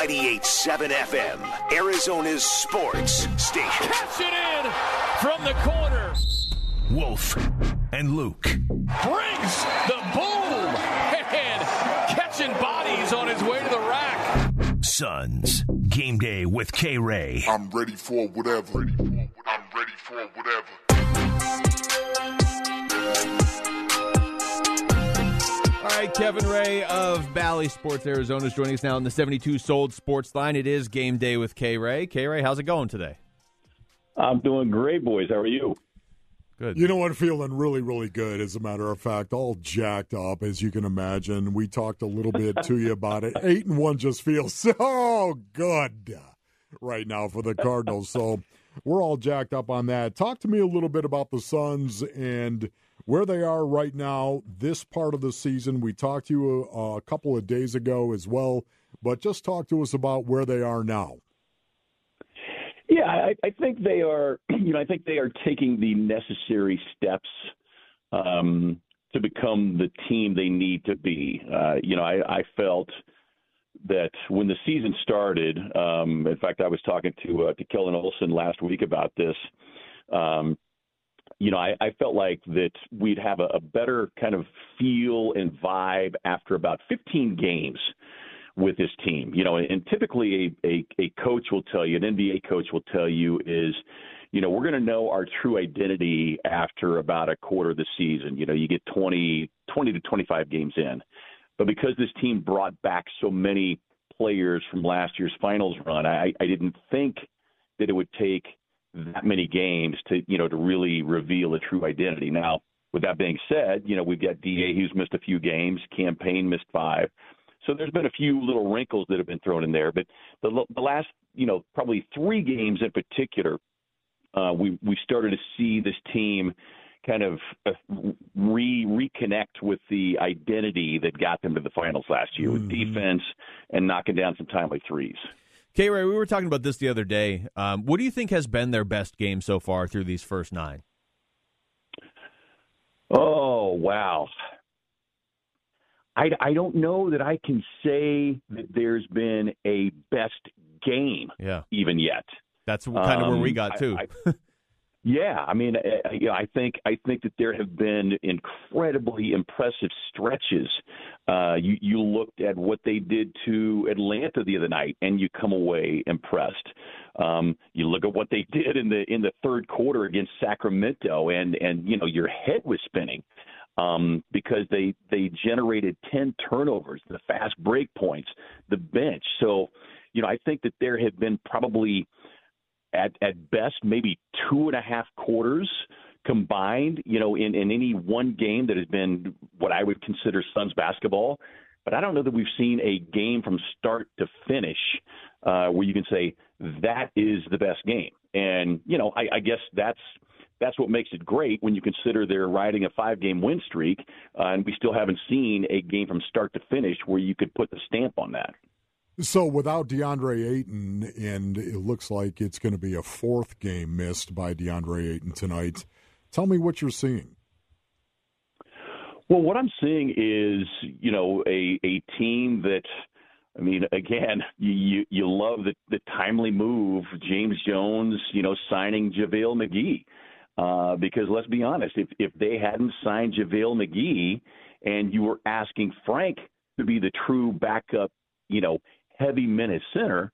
98.7 FM, Arizona's sports station. Catch it in from the corner. Wolf and Luke. Brings the boom and catching bodies on his way to the rack. Suns. Game day with K Ray. I'm ready for whatever. I'm ready for whatever. All right, Kevin Ray of Bally Sports Arizona is joining us now on the 72 Sold Sports Line. It is game day with K Ray. K Ray, how's it going today? I'm doing great, boys. How are you? Good. You know what? Feeling really, really good, as a matter of fact. All jacked up, as you can imagine. We talked a little bit to you about it. Eight and one just feels so good right now for the Cardinals. So we're all jacked up on that. Talk to me a little bit about the Suns and where they are right now, this part of the season. We talked to you a, a couple of days ago as well, but just talk to us about where they are now. Yeah, I, I think they are. You know, I think they are taking the necessary steps um, to become the team they need to be. Uh, you know, I, I felt that when the season started. Um, in fact, I was talking to uh, to Kellan Olson last week about this. Um, you know, I, I felt like that we'd have a, a better kind of feel and vibe after about 15 games with this team. You know, and typically a, a, a coach will tell you, an NBA coach will tell you is, you know, we're going to know our true identity after about a quarter of the season. You know, you get 20, 20 to 25 games in. But because this team brought back so many players from last year's finals run, I, I didn't think that it would take that many games to, you know, to really reveal a true identity. Now, with that being said, you know, we've got DA who's missed a few games, Cam Payne missed five. So there's been a few little wrinkles that have been thrown in there, but the, the last, you know, probably three games in particular, uh, we we started to see this team kind of uh, re reconnect with the identity that got them to the finals last year with defense and knocking down some timely threes. K Ray, we were talking about this the other day. Um, what do you think has been their best game so far through these first nine? Oh wow. I, I don't know that I can say that there's been a best game Yeah, even yet. that's kind of where we Um, got I- to. I- yeah, I mean, uh, you know, I think I think that there have been incredibly impressive stretches. Uh, you you looked at what they did to Atlanta the other night, and you come away impressed. Um, you look at what they did in the in the third quarter against Sacramento, and and you know your head was spinning um, because they they generated ten turnovers, the fast break points, the bench. So, you know, I think that there have been probably at at best maybe two and a half quarters combined, you know, in, in any one game that has been what I would consider Suns basketball. But I don't know that we've seen a game from start to finish uh, where you can say that is the best game. And you know, I, I guess that's that's what makes it great when you consider they're riding a five-game win streak, uh, and we still haven't seen a game from start to finish where you could put the stamp on that. So without DeAndre Ayton, and it looks like it's going to be a fourth game missed by DeAndre Ayton tonight. Tell me what you're seeing. Well, what I'm seeing is, you know, a a team that, I mean, again, you you, love the the timely move, James Jones, you know, signing JaVale McGee, uh, because let's be honest, if if they hadn't signed JaVale McGee, and you were asking Frank to be the true backup, you know, heavy minute center,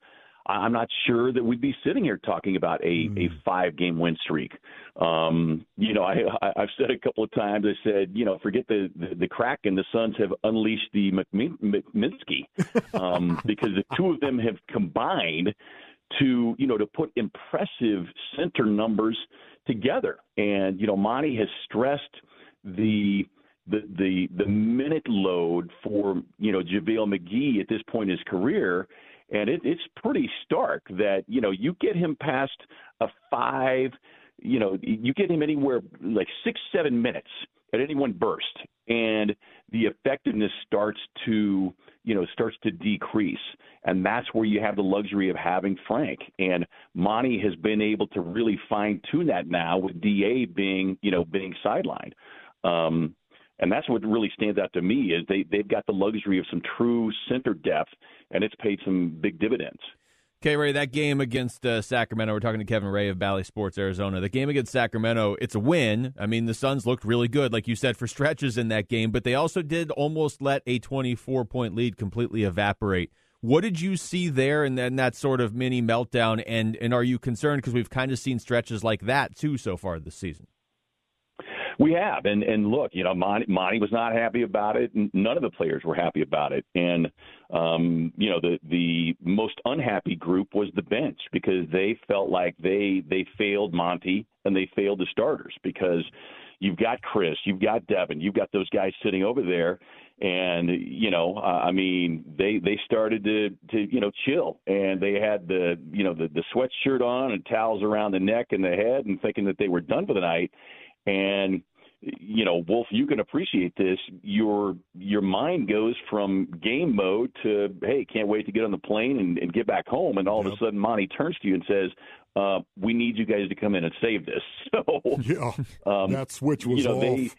I'm not sure that we'd be sitting here talking about a, a five game win streak. Um, you know, I, I, I've said a couple of times, I said, you know, forget the, the, the crack and the Suns have unleashed the McMinsky um, because the two of them have combined to, you know, to put impressive center numbers together. And, you know, Monty has stressed the, the the the minute load for you know JaVale McGee at this point in his career, and it, it's pretty stark that you know you get him past a five, you know you get him anywhere like six seven minutes at any one burst, and the effectiveness starts to you know starts to decrease, and that's where you have the luxury of having Frank. And Monty has been able to really fine tune that now with Da being you know being sidelined. Um, And that's what really stands out to me is they they've got the luxury of some true center depth, and it's paid some big dividends. Okay, Ray, that game against uh, Sacramento, we're talking to Kevin Ray of Bally Sports Arizona. The game against Sacramento, it's a win. I mean, the Suns looked really good, like you said, for stretches in that game, but they also did almost let a 24 point lead completely evaporate. What did you see there and then that sort of mini meltdown? And, and are you concerned because we've kind of seen stretches like that too so far this season? We have, and and look, you know, Monty, Monty was not happy about it. None of the players were happy about it, and um, you know, the the most unhappy group was the bench because they felt like they they failed Monty and they failed the starters because you've got Chris, you've got Devin, you've got those guys sitting over there, and you know, uh, I mean, they they started to to you know chill, and they had the you know the the sweatshirt on and towels around the neck and the head, and thinking that they were done for the night and you know, Wolf, you can appreciate this. Your your mind goes from game mode to hey, can't wait to get on the plane and, and get back home, and all yep. of a sudden Monty turns to you and says, uh, "We need you guys to come in and save this." So yeah, um, that switch was you know, off. They,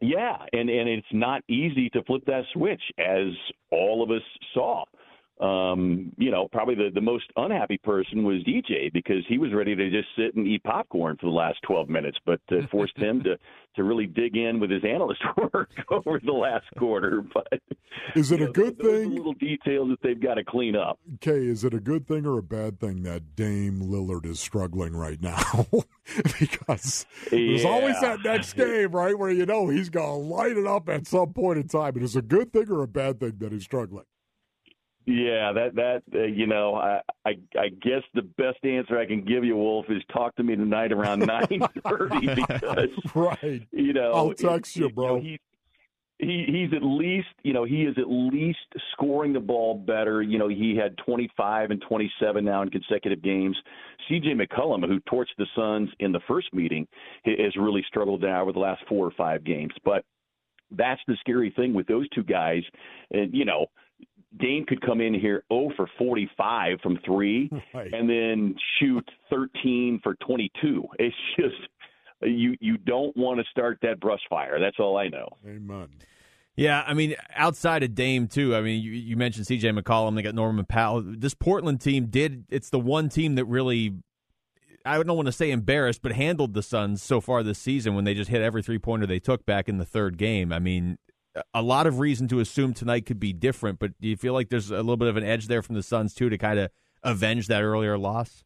yeah, and and it's not easy to flip that switch, as all of us saw um, you know, probably the, the most unhappy person was DJ because he was ready to just sit and eat popcorn for the last 12 minutes, but uh, forced him to, to really dig in with his analyst work over the last quarter. But is it a know, good those, thing? Those little details that they've got to clean up. Okay, is it a good thing or a bad thing that Dame Lillard is struggling right now? because yeah. there's always that next game, right, where you know he's going to light it up at some point in time. It is a good thing or a bad thing that he's struggling? Yeah, that that uh, you know, I, I I guess the best answer I can give you, Wolf, is talk to me tonight around nine thirty because right. You know, I'll text you, bro. You know, he, he he's at least you know he is at least scoring the ball better. You know he had 25 and 27 now in consecutive games. C.J. McCollum, who torched the Suns in the first meeting, has really struggled now over the last four or five games. But that's the scary thing with those two guys. And you know Dame could come in here 0 for 45 from three, right. and then shoot 13 for 22. It's just you you don't want to start that brush fire. That's all I know. Amen. Yeah, I mean, outside of Dame too. I mean, you, you mentioned C.J. McCollum. They got Norman Powell. This Portland team did. It's the one team that really, I don't want to say embarrassed, but handled the Suns so far this season when they just hit every three pointer they took back in the third game. I mean, a lot of reason to assume tonight could be different, but do you feel like there's a little bit of an edge there from the Suns too to kind of avenge that earlier loss?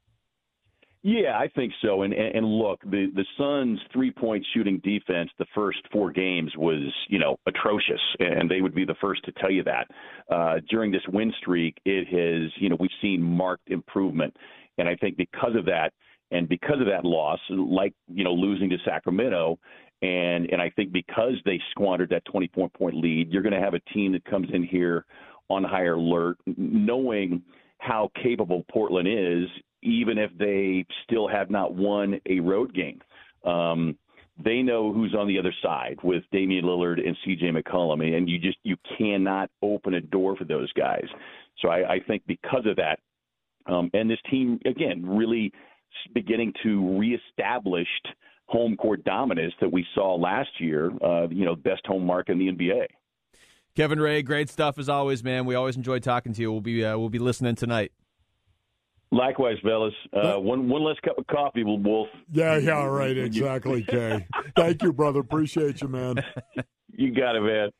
Yeah, I think so. And and, look, the the Suns' three point shooting defense the first four games was you know atrocious, and they would be the first to tell you that. Uh, during this win streak, it has you know we've seen marked improvement, and I think because of that, and because of that loss, like you know losing to Sacramento, and and I think because they squandered that 24 point lead, you're going to have a team that comes in here on higher alert, knowing how capable Portland is, even if they still have not won a road game. Um, they know who's on the other side with Damian Lillard and C.J. McCollum, and you just you cannot open a door for those guys. So I, I think because of that, um, and this team again really beginning to reestablished home court dominance that we saw last year. Uh, you know, best home mark in the NBA. Kevin Ray, great stuff as always, man. We always enjoy talking to you. We'll be uh, we'll be listening tonight. Likewise, fellas. Uh, one one less cup of coffee, Wolf. Yeah, yeah, right, exactly, Kay. Thank you, brother. Appreciate you, man. You got it, man.